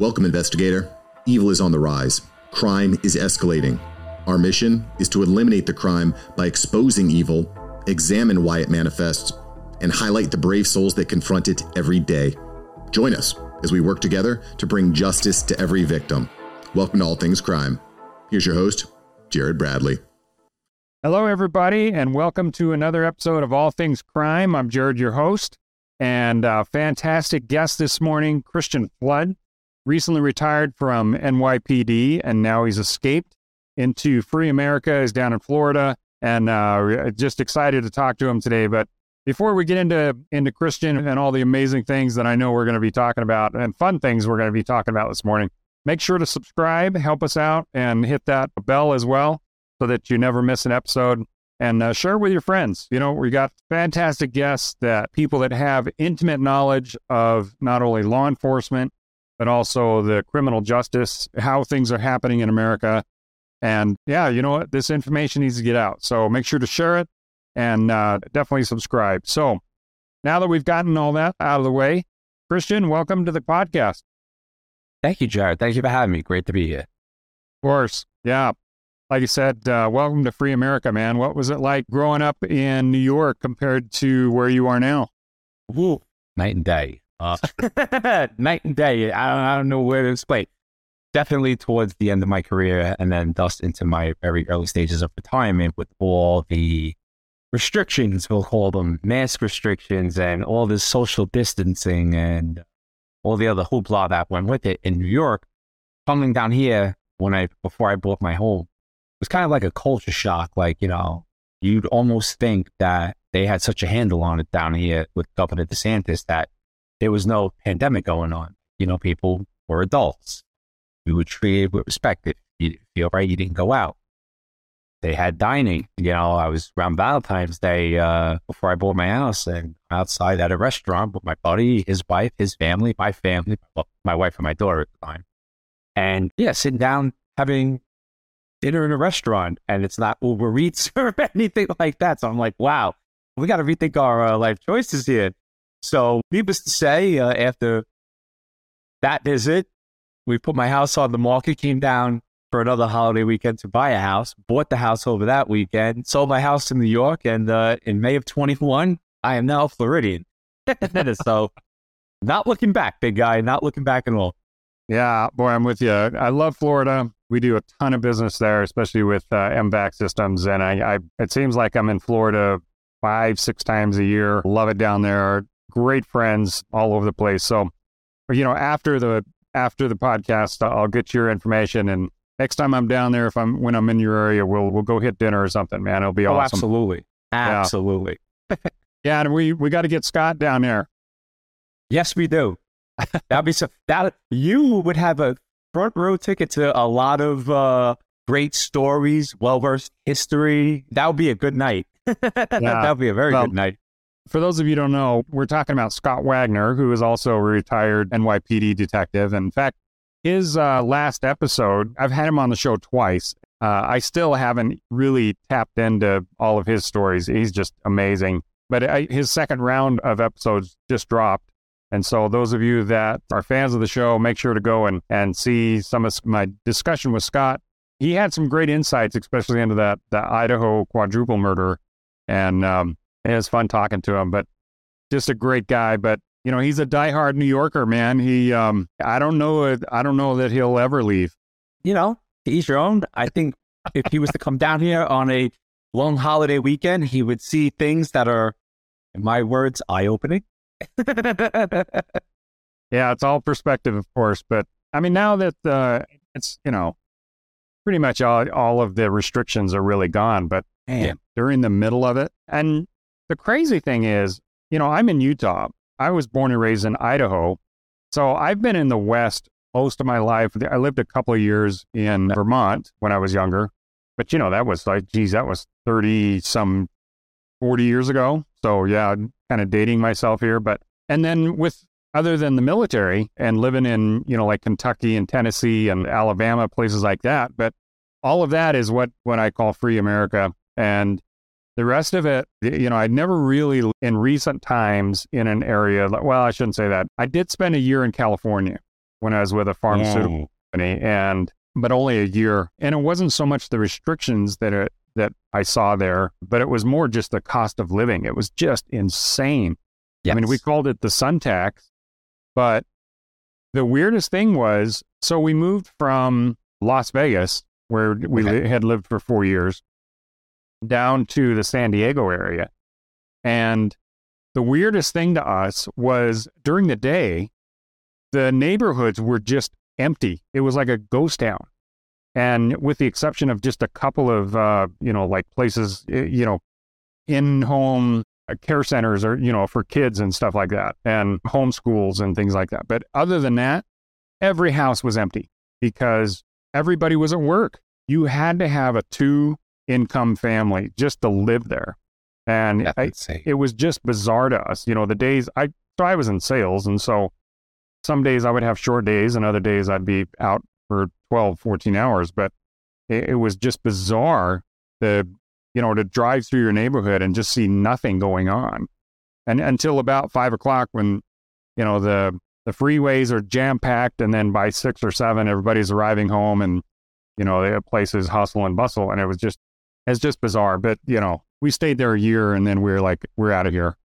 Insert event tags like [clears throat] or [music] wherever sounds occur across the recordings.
Welcome, investigator. Evil is on the rise. Crime is escalating. Our mission is to eliminate the crime by exposing evil, examine why it manifests, and highlight the brave souls that confront it every day. Join us as we work together to bring justice to every victim. Welcome to All Things Crime. Here's your host, Jared Bradley. Hello, everybody, and welcome to another episode of All Things Crime. I'm Jared, your host, and a fantastic guest this morning, Kristian Flood. Recently retired from NYPD, and now he's escaped into Free America. He's down in Florida, and uh, just excited to talk to him today. But before we get into into Kristian and all the amazing things that I know we're going to be talking about and fun things we're going to be talking about this morning, make sure to subscribe, help us out, and hit that bell as well so that you never miss an episode. And uh, share with your friends. You know, we got fantastic guests that people that have intimate knowledge of not only law enforcement, but also the criminal justice, how things are happening in America. And yeah, you know what? This information needs to get out. So make sure to share it and uh, definitely subscribe. So now that we've gotten all that out of the way, Kristian, welcome to the podcast. Thank you, Jared. Thank you for having me. Great to be here. Of course. Yeah. Like you said, uh, welcome to Free America, man. What was it like growing up in New York compared to where you are now? Woo. Night and day. Uh, [laughs] night and day. I don't, I don't know where to explain. Definitely towards the end of my career and then thus into my very early stages of retirement with all the restrictions, we'll call them mask restrictions and all this social distancing and all the other hoopla that went with it in New York. Coming down here when I before I bought my home was kind of like a culture shock. Like you know, you'd almost think that they had such a handle on it down here with Governor DeSantis that there was no pandemic going on. You know, people were adults. We were treated with respect. If you feel right, you didn't go out. They had dining. You know, I was around Valentine's Day uh, before I bought my house and outside at a restaurant with my buddy, his wife, his family, my family, well, my wife and my daughter at the time. And yeah, sitting down having dinner in a restaurant and it's not Uber Eats [laughs] or anything like that. So I'm like, wow, we got to rethink our uh, life choices here. So, needless to say, uh, after that visit, we put my house on the market, came down for another holiday weekend to buy a house, bought the house over that weekend, sold my house in New York, and uh, in May of 21, I am now Floridian. [laughs] so, not looking back, big guy, not looking back at all. Yeah, boy, I'm with you. I love Florida. We do a ton of business there, especially with uh, HVAC systems, and I, I it seems like I'm in Florida five, six times a year. Love it down there great friends all over the place. So, you know, after the after the podcast, I'll get your information, and next time I'm down there, if I'm when I'm in your area, we'll we'll go hit dinner or something. Man, it'll be oh, awesome. Absolutely, absolutely. Yeah, [laughs] yeah and we we got to get Scott down there. Yes, we do. That'd be so. That you would have a front row ticket to a lot of uh, great stories, well versed history. That would be a good night. [laughs] yeah. that would be a very well, good night. For those of you don't know, we're talking about Scott Wagner, who is also a retired NYPD detective. In fact, his uh, last episode, I've had him on the show twice. Uh, I still haven't really tapped into all of his stories. He's just amazing. But I, his second round of episodes just dropped. And so, those of you that are fans of the show, make sure to go and, and see some of my discussion with Scott. He had some great insights, especially into that, that Idaho quadruple murder. And um, it was fun talking to him, but just a great guy. But you know, he's a diehard New Yorker, man. He, um, I don't know, I don't know that he'll ever leave. You know, he's your own. I think if he was to come down here on a long holiday weekend, he would see things that are, in my words, eye opening. [laughs] yeah, it's all perspective, of course. But I mean, now that uh, it's you know, pretty much all all of the restrictions are really gone. But man, during the middle of it, and the crazy thing is, you know, I'm in Utah. I was born and raised in Idaho. So I've been in the West most of my life. I lived a couple of years in Vermont when I was younger. But, you know, that was like, geez, that was 30 some 40 years ago. So, yeah, kind of dating myself here. But, and then with other than the military and living in, you know, like Kentucky and Tennessee and Alabama, places like that. But all of that is what, what I call free America. And the rest of it, you know, I'd never really in recent times in an area, well, I shouldn't say that. I did spend a year in California. when I was with a pharmaceutical company, and but only a year. And it wasn't so much the restrictions that it that I saw there, but it was more just the cost of living. It was just insane. Yes. I mean, we called it the sun tax, but the weirdest thing was so we moved from Las Vegas, where we Okay. li- had lived for four years, down to the San Diego area. And the weirdest thing to us was during the day, the neighborhoods were just empty. It was like a ghost town. And with the exception of just a couple of, uh, you know, like places, you know, in home care centers or, you know, for kids and stuff like that, and homeschools and things like that. But other than that, every house was empty because everybody was at work. You had to have a two income family just to live there. And I, it was just bizarre to us. You know, the days I so I was in sales and so some days I would have short days and other days I'd be out for 12, 14 hours, but it, it was just bizarre the you know to drive through your neighborhood and just see nothing going on. And until about five o'clock when, you know, the the freeways are jam packed and then by six or seven everybody's arriving home and you know, the place is hustle and bustle and it was just it's just bizarre. But, you know, we stayed there a year and then we are like, we're out of here.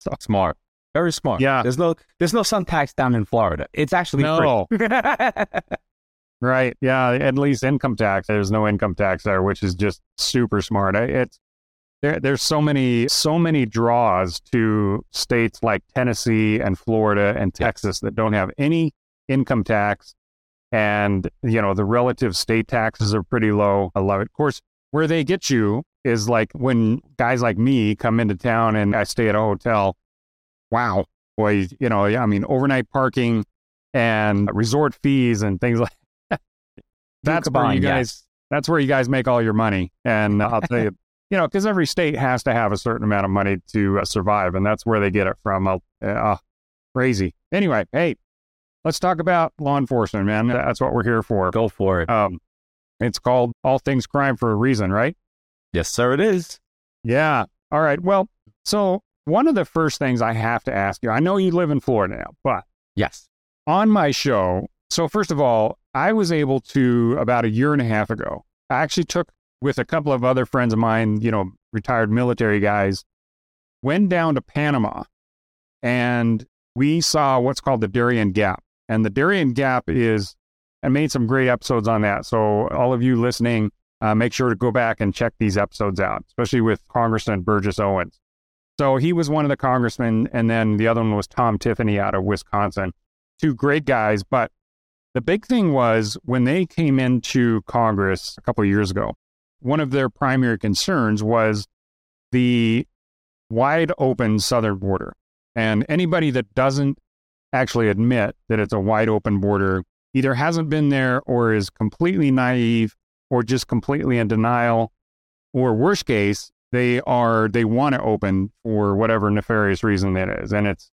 So smart. Very smart. Yeah. There's no there's no sun tax down in Florida. It's actually No. [laughs] Right. Yeah. At least income tax. There's no income tax there, which is just super smart. I- It's there. There's so many, so many draws to states like Tennessee and Florida and Texas that don't have any income tax, and you know the relative state taxes are pretty low. I love it. Of course, where they get you is like when guys like me come into town and I stay at a hotel. Wow, boy, you know, I mean, overnight parking and resort fees and things [laughs] like that's where you guys yes. that's where you guys make all your money and i'll tell you [laughs] you know because every state has to have a certain amount of money to uh, survive and that's where they get it from uh, uh, crazy anyway hey let's talk about law enforcement man that's what we're here for Go for it. um, it's called all things crime for a reason right yes, sir. It is. yeah all right well so one of the first things i have to ask you i know you live in florida now but Yes. on my show. So, first of all, I was able to, about a year and a half ago, I actually took with a couple of other friends of mine, you know, retired military guys, went down to Panama and we saw what's called the Darien Gap. And the Darien Gap is, I made some great episodes on that. So, all of you listening, uh, make sure to go back and check these episodes out, especially with Congressman Burgess Owens. So, he was one of the congressmen, and then the other one was Tom Tiffany out of Wisconsin two great guys. But the big thing was when they came into Congress a couple of years ago, one of their primary concerns was the wide open southern border. And anybody that doesn't actually admit that it's a wide open border either hasn't been there or is completely naive or just completely in denial or worst case they are they want to open for whatever nefarious reason that is and it's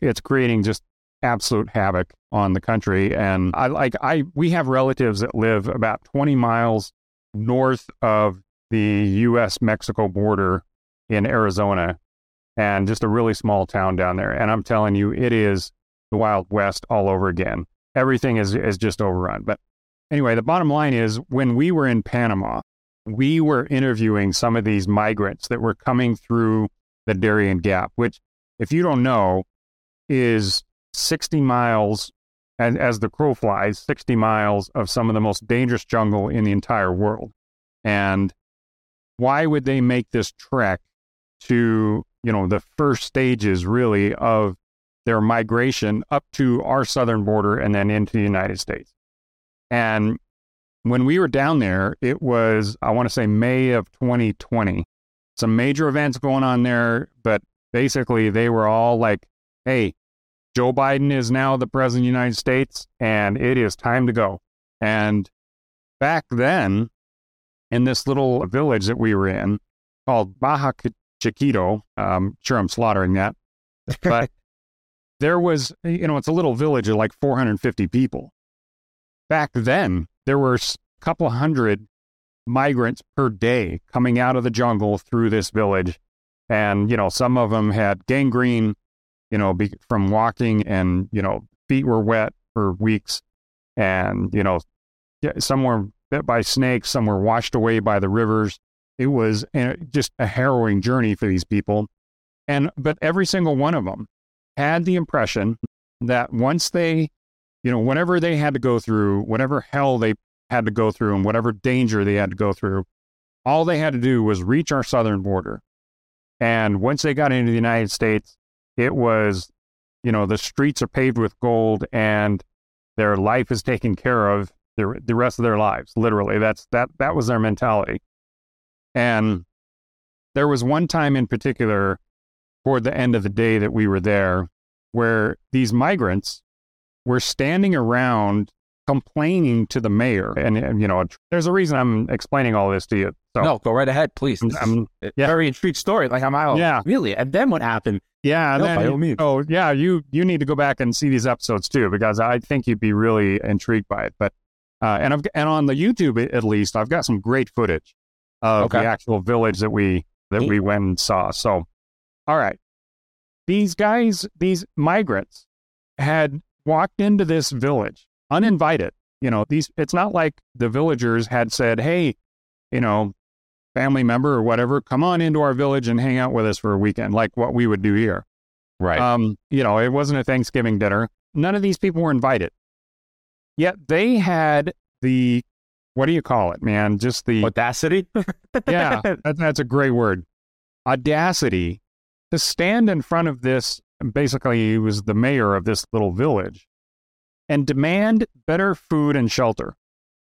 it's creating just absolute havoc on the country. And I like I we have relatives that live about 20 miles north of the US Mexico border in Arizona and just a really small town down there. And I'm telling you, it is the Wild West all over again. Everything is is just overrun. But anyway, the bottom line is when we were in Panama, we were interviewing some of these migrants that were coming through the Darien Gap, which if you don't know, is 60 miles, and as the crow flies, 60 miles of some of the most dangerous jungle in the entire world. And why would they make this trek to, you know, the first stages really of their migration up to our southern border and then into the United States? And when we were down there, it was, I want to say May of 2020. Some major events going on there, but basically they were all like, hey, Joe Biden is now the president of the United States and it is time to go. And back then, in this little village that we were in called Baja Chiquito, um, sure I'm slaughtering that, but there was, you know, it's a little village of like 450 people. Back then, there were a couple hundred migrants per day coming out of the jungle through this village. And, you know, some of them had gangrene, you know, be, from walking and, you know, feet were wet for weeks, and you know, some were bit by snakes, some were washed away by the rivers. It was eh, just a harrowing journey for these people, and but every single one of them had the impression that once they, you know, whatever they had to go through, whatever hell they had to go through, and whatever danger they had to go through, all they had to do was reach our southern border. And once they got into the United States, it was, you know, the streets are paved with gold and their life is taken care of the, the rest of their lives. Literally, that's that that was their mentality. And there was one time in particular toward the end of the day that we were there where these migrants were standing around complaining to the mayor. And, you know, there's a reason I'm explaining all this to you. So, no, go right ahead, please. I'm, yeah. very intrigued story. Like I'm out. Yeah. Really? And then what happened? Yeah. No, then, by all means. Oh, yeah. You you need to go back and see these episodes too, because I think you'd be really intrigued by it. But uh, and I've and on the YouTube at least, I've got some great footage of okay. the actual village that we that we went and saw. So, all right, these guys, these migrants, had walked into this village uninvited. You know, these it's not like the villagers had said, "Hey, you know, family member or whatever, come on into our village and hang out with us for a weekend," like what we would do here. Right. Um, you know, it wasn't a Thanksgiving dinner. None of these people were invited. Yet they had the what do you call it, man? Just the audacity. [laughs] yeah, that, that's a great word. Audacity to stand in front of this. Basically, he was the mayor of this little village and demand better food and shelter.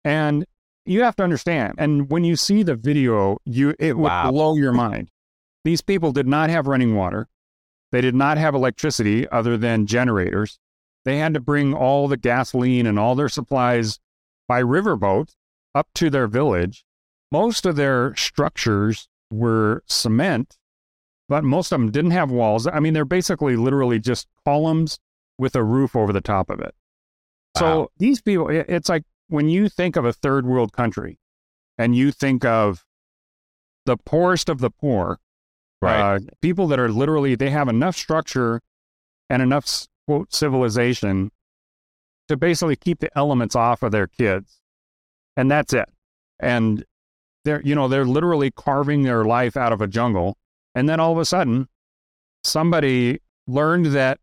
And you have to understand. And when you see the video, you it would blow your mind. These people did not have running water. They did not have electricity other than generators. They had to bring all the gasoline and all their supplies by riverboat up to their village. Most of their structures were cement, but most of them didn't have walls. I mean, they're basically literally just columns with a roof over the top of it. So these people, it's like when you think of a third world country and you think of the poorest of the poor, right? Uh, people that are literally, they have enough structure and enough, quote, civilization to basically keep the elements off of their kids. And that's it. And they're, you know, they're literally carving their life out of a jungle. And then all of a sudden, somebody learned that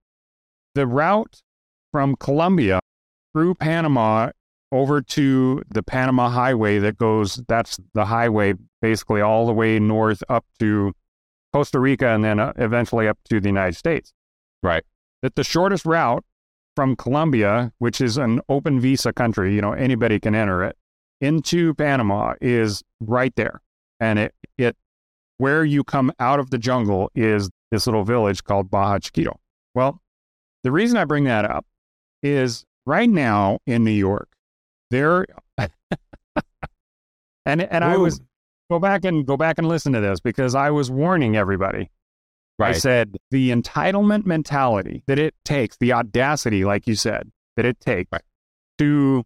the route from Colombia through Panama over to the Panama Highway that goes, that's the highway basically all the way north up to Costa Rica and then uh, eventually up to the United States. Right. That the shortest route from Colombia, which is an open visa country, you know, anybody can enter it, into Panama is right there. And it, it, where you come out of the jungle is this little village called Baja Chiquito. Well, the reason I bring that up is right now in New York, there, [laughs] and and Ooh. I was go back and go back and listen to this because I was warning everybody. Right. I said the entitlement mentality that it takes, the audacity, like you said, that it takes right. to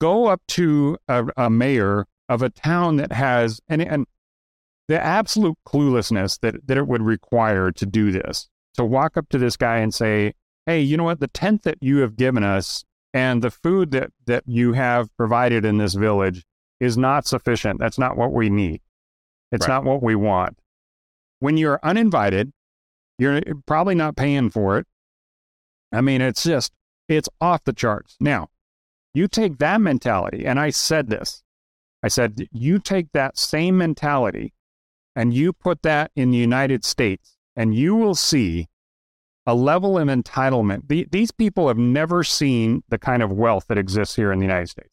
go up to a, a mayor of a town that has and and the absolute cluelessness that that it would require to do this to walk up to this guy and say hey you know what the tent that you have given us and the food that, that you have provided in this village is not sufficient. That's not what we need. It's right. not what we want. When you're uninvited, you're probably not paying for it. I mean, it's just, it's off the charts. Now, you take that mentality, and I said this I said, you take that same mentality and you put that in the United States, and you will see a level of entitlement. The, these people have never seen the kind of wealth that exists here in the United States.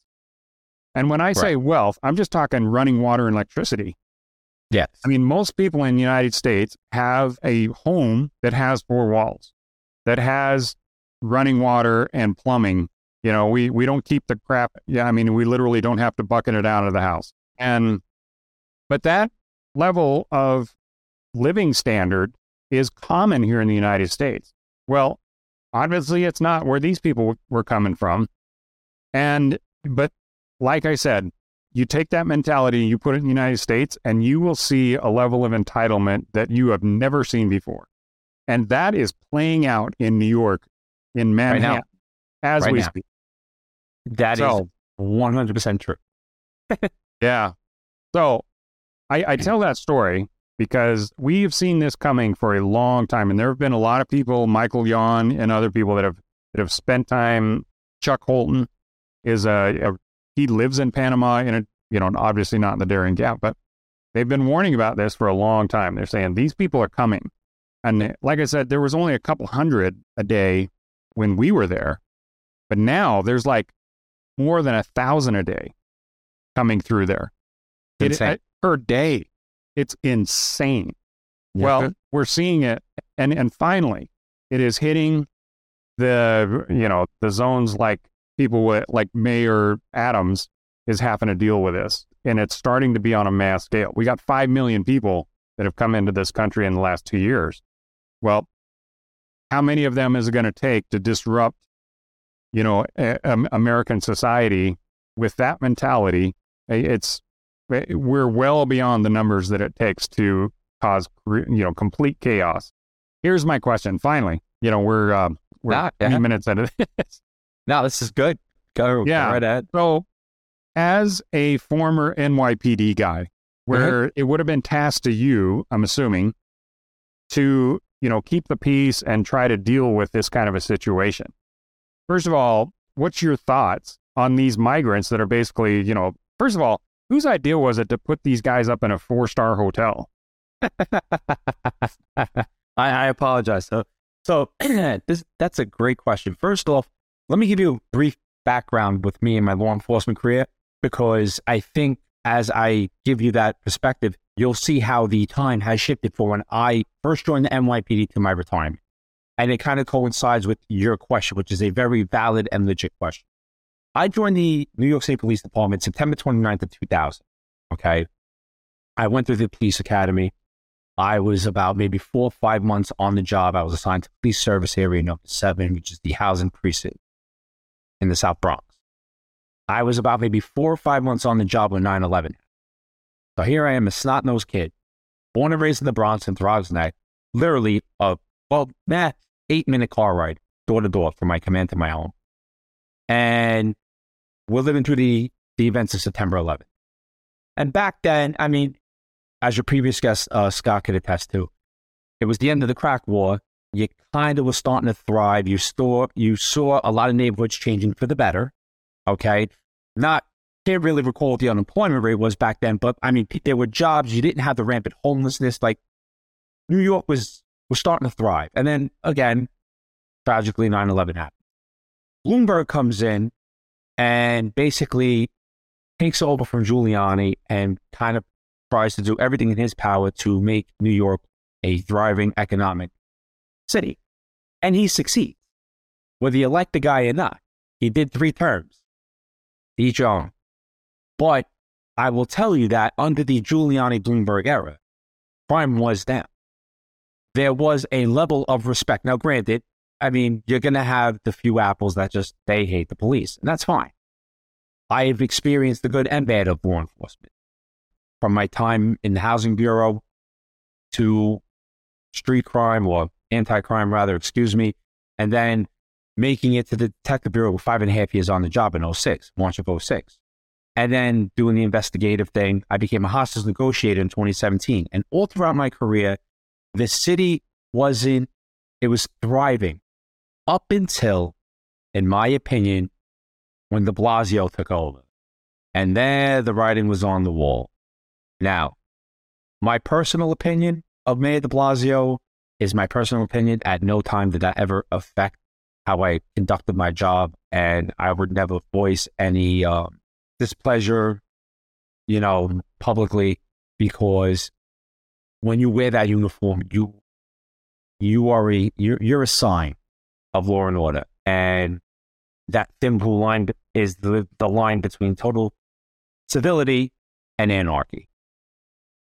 And when I say wealth, I'm just talking running water and electricity. Yes. I mean, most people in the United States have a home that has four walls, that has running water and plumbing. You know, we, we don't keep the crap. Yeah. I mean, we literally don't have to bucket it out of the house. And, but that level of living standard is common here in the United States. Well, obviously it's not where these people were coming from. And, but like I said, you take that mentality, you put it in the United States, and you will see a level of entitlement that you have never seen before. And that is playing out in New York, in Manhattan, right as right we now. speak. That so, is 100% true. [laughs] yeah. So I, I tell that story because we've seen this coming for a long time. And there have been a lot of people, Michael Yon and other people that have that have spent time. Chuck Holton is a, a he lives in Panama in a you know obviously not in the Darien Gap, but they've been warning about this for a long time. They're saying these people are coming, and like I said, there was only a couple hundred a day when we were there, but now there's like more than a thousand a day coming through there it, uh, per day. It's insane. Yeah. Well, we're seeing it, and and finally, it is hitting the you know the zones like people with like Mayor Adams is having to deal with this, and it's starting to be on a mass scale. We got five million people that have come into this country in the last two years. Well, how many of them is it going to take to disrupt, you know, a, a, American society with that mentality? It's we're well beyond the numbers that it takes to cause you know complete chaos. Here's my question. Finally, you know we're uh, we're nah, yeah. minutes into this. [laughs] No, this is good. Go yeah. Go right ahead. So, as a former NYPD guy, where mm-hmm. it would have been tasked to you, I'm assuming, to you know keep the peace and try to deal with this kind of a situation. First of all, what's your thoughts on these migrants that are basically, you know, first of all, whose idea was it to put these guys up in a four star hotel? [laughs] I, I, apologize. So, so [clears throat] this that's a great question. First off, let me give you a brief background with me and my law enforcement career because I think as I give you that perspective, you'll see how the time has shifted for when I first joined the NYPD to my retirement. And it kind of coincides with your question, which is a very valid and legit question. I joined the New York State Police Department September 29th of 2000. Okay. I went through the police academy. I was about maybe four or five months on the job. I was assigned to police service area number seven, which is the housing precinct in the South Bronx. I was about maybe four or five months on the job when 9 11 So here I am, a snot nosed kid, born and raised in the Bronx in Throgs Neck, literally a, well, nah, eight minute car ride door to door from my command to my home. And we're living through the, the events of September 11th. And back then, I mean, as your previous guest, uh, Scott could attest to, it was the end of the crack war. You kind of was starting to thrive. You saw, you saw a lot of neighborhoods changing for the better. Okay. Not, can't really recall what the unemployment rate was back then, but I mean, there were jobs. You didn't have the rampant homelessness. Like New York was, was starting to thrive. And then again, tragically, 9 11 happened. Bloomberg comes in and basically takes over from Giuliani and kind of tries to do everything in his power to make New York a thriving economic city. And he succeeds. Whether you elect the guy or not, he did three terms, each own. But I will tell you that under the Giuliani Bloomberg era, crime was down. There was a level of respect. Now, granted, I mean, you're going to have the few apples that just, they hate the police, and that's fine. I have experienced the good and bad of law enforcement. From my time in the Housing Bureau to street crime or anti crime, rather, excuse me, and then making it to the Detective Bureau with five and a half years on the job in 06, March of 06. And then doing the investigative thing, I became a hostage negotiator in 2017. And all throughout my career, the city wasn't, it was thriving up until, in my opinion, when de Blasio took over. And there the writing was on the wall. Now, my personal opinion of Mayor de Blasio is my personal opinion. At no time did that ever affect how I conducted my job, and I would never voice any uh, displeasure, you know, publicly because when you wear that uniform, you you are a you're, you're a sign of law and order. And that thin blue line is the, the line between total civility and anarchy.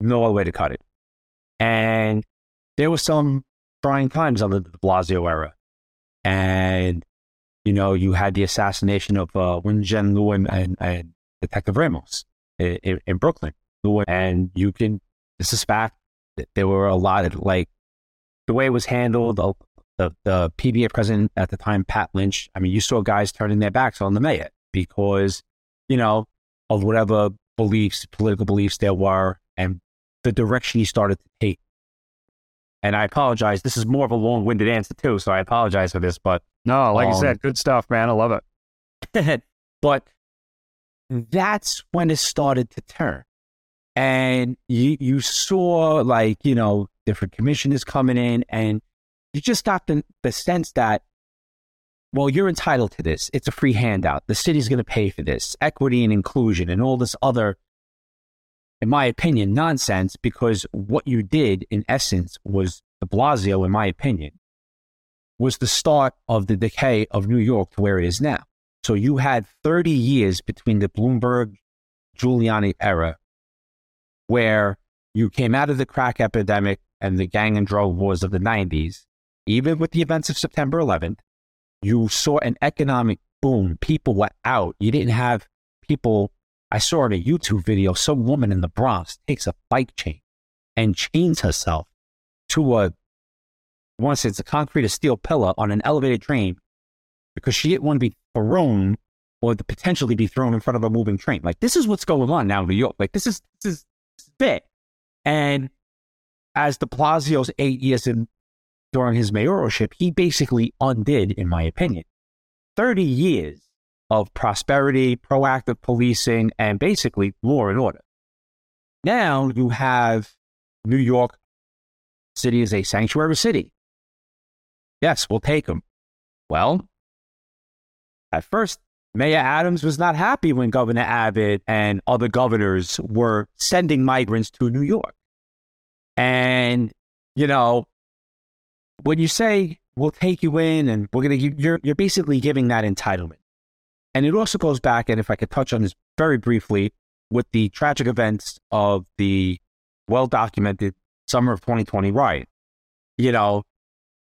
No other way to cut it. And there was some trying times under de Blasio era. And, you know, you had the assassination of uh, Wen Lewin and, and Detective Ramos in, in Brooklyn. And you can, this is fact, that there were a lot of like the way it was handled, the, the PBA president at the time, Pat Lynch, I mean, you saw guys turning their backs on the mayor because, you know, of whatever beliefs, political beliefs there were, and the direction he started to take. And I apologize. This is more of a long winded answer, too. So I apologize for this. But no, like um, I said, good stuff, man. I love it. [laughs] but that's when it started to turn. And you, you saw, like, you know, different commissioners coming in, and you just got the, the sense that well, you're entitled to this. It's a free handout. The city's going to pay for this. Equity and inclusion and all this other, in my opinion, nonsense because what you did in essence was de Blasio, in my opinion, was the start of the decay of New York to where it is now. So you had 30 years between the Bloomberg Giuliani era where you came out of the crack epidemic and the gang and drug wars of the 90s, even with the events of September 11th, you saw an economic boom. People were out. You didn't have people. I saw in a YouTube video, some woman in the Bronx takes a bike chain and chains herself to a, once it's a concrete or steel pillar on an elevated train because she didn't want to be thrown or to potentially be thrown in front of a moving train. Like this is what's going on now in New York. Like this is this is big. And as de Blasio's eight years in during his mayoralship, he basically undid, in my opinion, 30 years of prosperity, proactive policing, and basically law and order. Now you have New York City as a sanctuary city. Yes, we'll take them. Well, at first, Mayor Adams was not happy when Governor Abbott and other governors were sending migrants to New York. And, you know, when you say we'll take you in and we're going to, you're, you're basically giving that entitlement. And it also goes back, and if I could touch on this very briefly, with the tragic events of the well documented summer of 2020 riot. You know,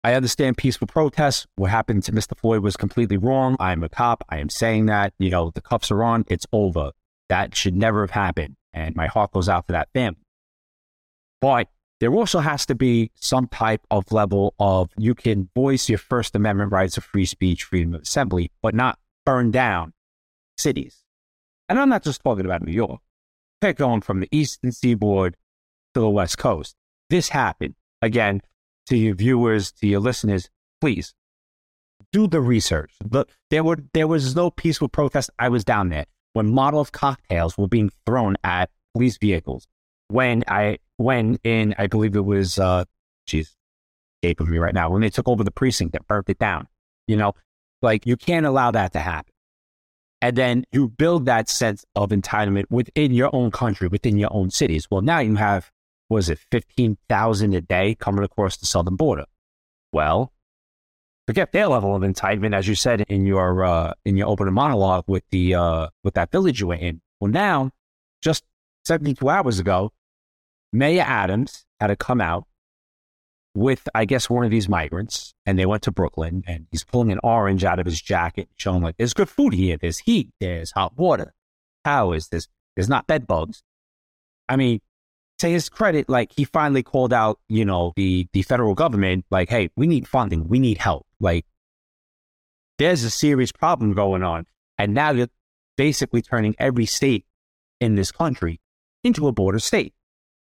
I understand peaceful protests. What happened to Mr. Floyd was completely wrong. I am a cop. I am saying that. You know, the cuffs are on. It's over. That should never have happened. And my heart goes out to that family. But there also has to be some type of level of you can voice your First Amendment rights of free speech, freedom of assembly, but not burn down cities. And I'm not just talking about New York. Pick going from the eastern seaboard to the west coast. This happened. Again, to your viewers, to your listeners, please do the research. There were there was no peaceful protest. I was down there when Molotov cocktails were being thrown at police vehicles. When I when in, I believe it was, uh, geez, escaping me right now, when they took over the precinct that burnt it down. You know, like you can't allow that to happen. And then you build that sense of entitlement within your own country, within your own cities. Well, now you have, was it 15,000 a day coming across the southern border? Well, forget their level of entitlement, as you said in your uh, in your opening monologue with the uh, with that village you were in. Well, now, just 72 hours ago, Mayor Adams had to come out with, I guess, one of these migrants, and they went to Brooklyn, and he's pulling an orange out of his jacket, showing like, "There's good food here. There's heat. There's hot water. How is this? There's not bed bugs." I mean, to his credit, like he finally called out, you know, the the federal government, like, "Hey, we need funding. We need help. Like, there's a serious problem going on, and now you're basically turning every state in this country into a border state."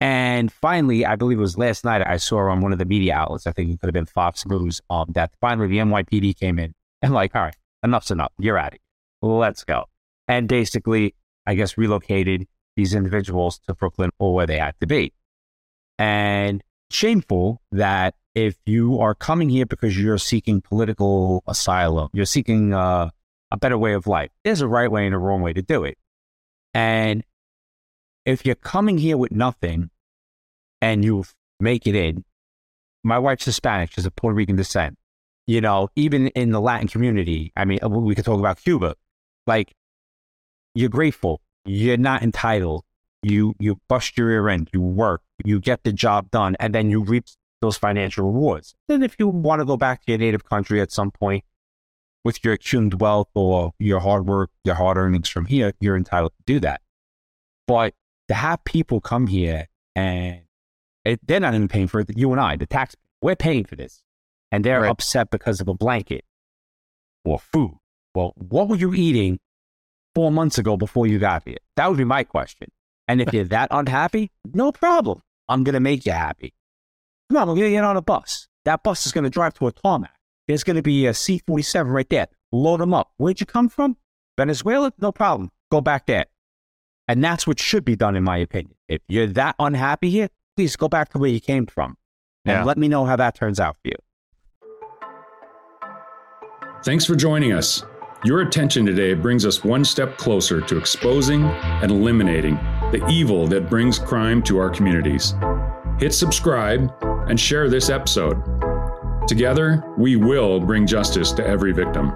And finally, I believe it was last night, I saw on one of the media outlets, I think it could have been Fox News, um, that finally the NYPD came in [laughs] and like, all right, enough's enough. You're out of here. Let's go. And basically, I guess, relocated these individuals to Brooklyn or where they had to be. And shameful that if you are coming here because you're seeking political asylum, you're seeking uh, a better way of life, there's a right way and a wrong way to do it. And if you're coming here with nothing and you make it in, my wife's Hispanic, she's of Puerto Rican descent. You know, even in the Latin community, I mean, uh, we could talk about Cuba. Like, you're grateful. You're not entitled. You you bust your ear end. You work. You get the job done, and then you reap those financial rewards. Then, if you want to go back to your native country at some point with your accumulated wealth or your hard work, your hard earnings from here, you're entitled to do that. But to have people come here and it, they're not even paying for it. You and I, the tax, we're paying for this, and they're right. upset because of a blanket or food. Well, what were you eating four months ago before you got here? That would be my question. And if [laughs] you're that unhappy, no problem. I'm going to make you happy. Come on, we're going to get on a bus. That bus is going to drive to a tarmac. There's going to be a C 47 right there. Load them up. Where'd you come from? Venezuela? No problem. Go back there. And that's what should be done, in my opinion. If you're that unhappy here, please go back to where you came from. And Yeah. let me know how that turns out for you. Thanks for joining us. Your attention today brings us one step closer to exposing and eliminating the evil that brings crime to our communities. Hit subscribe and share this episode. Together, we will bring justice to every victim.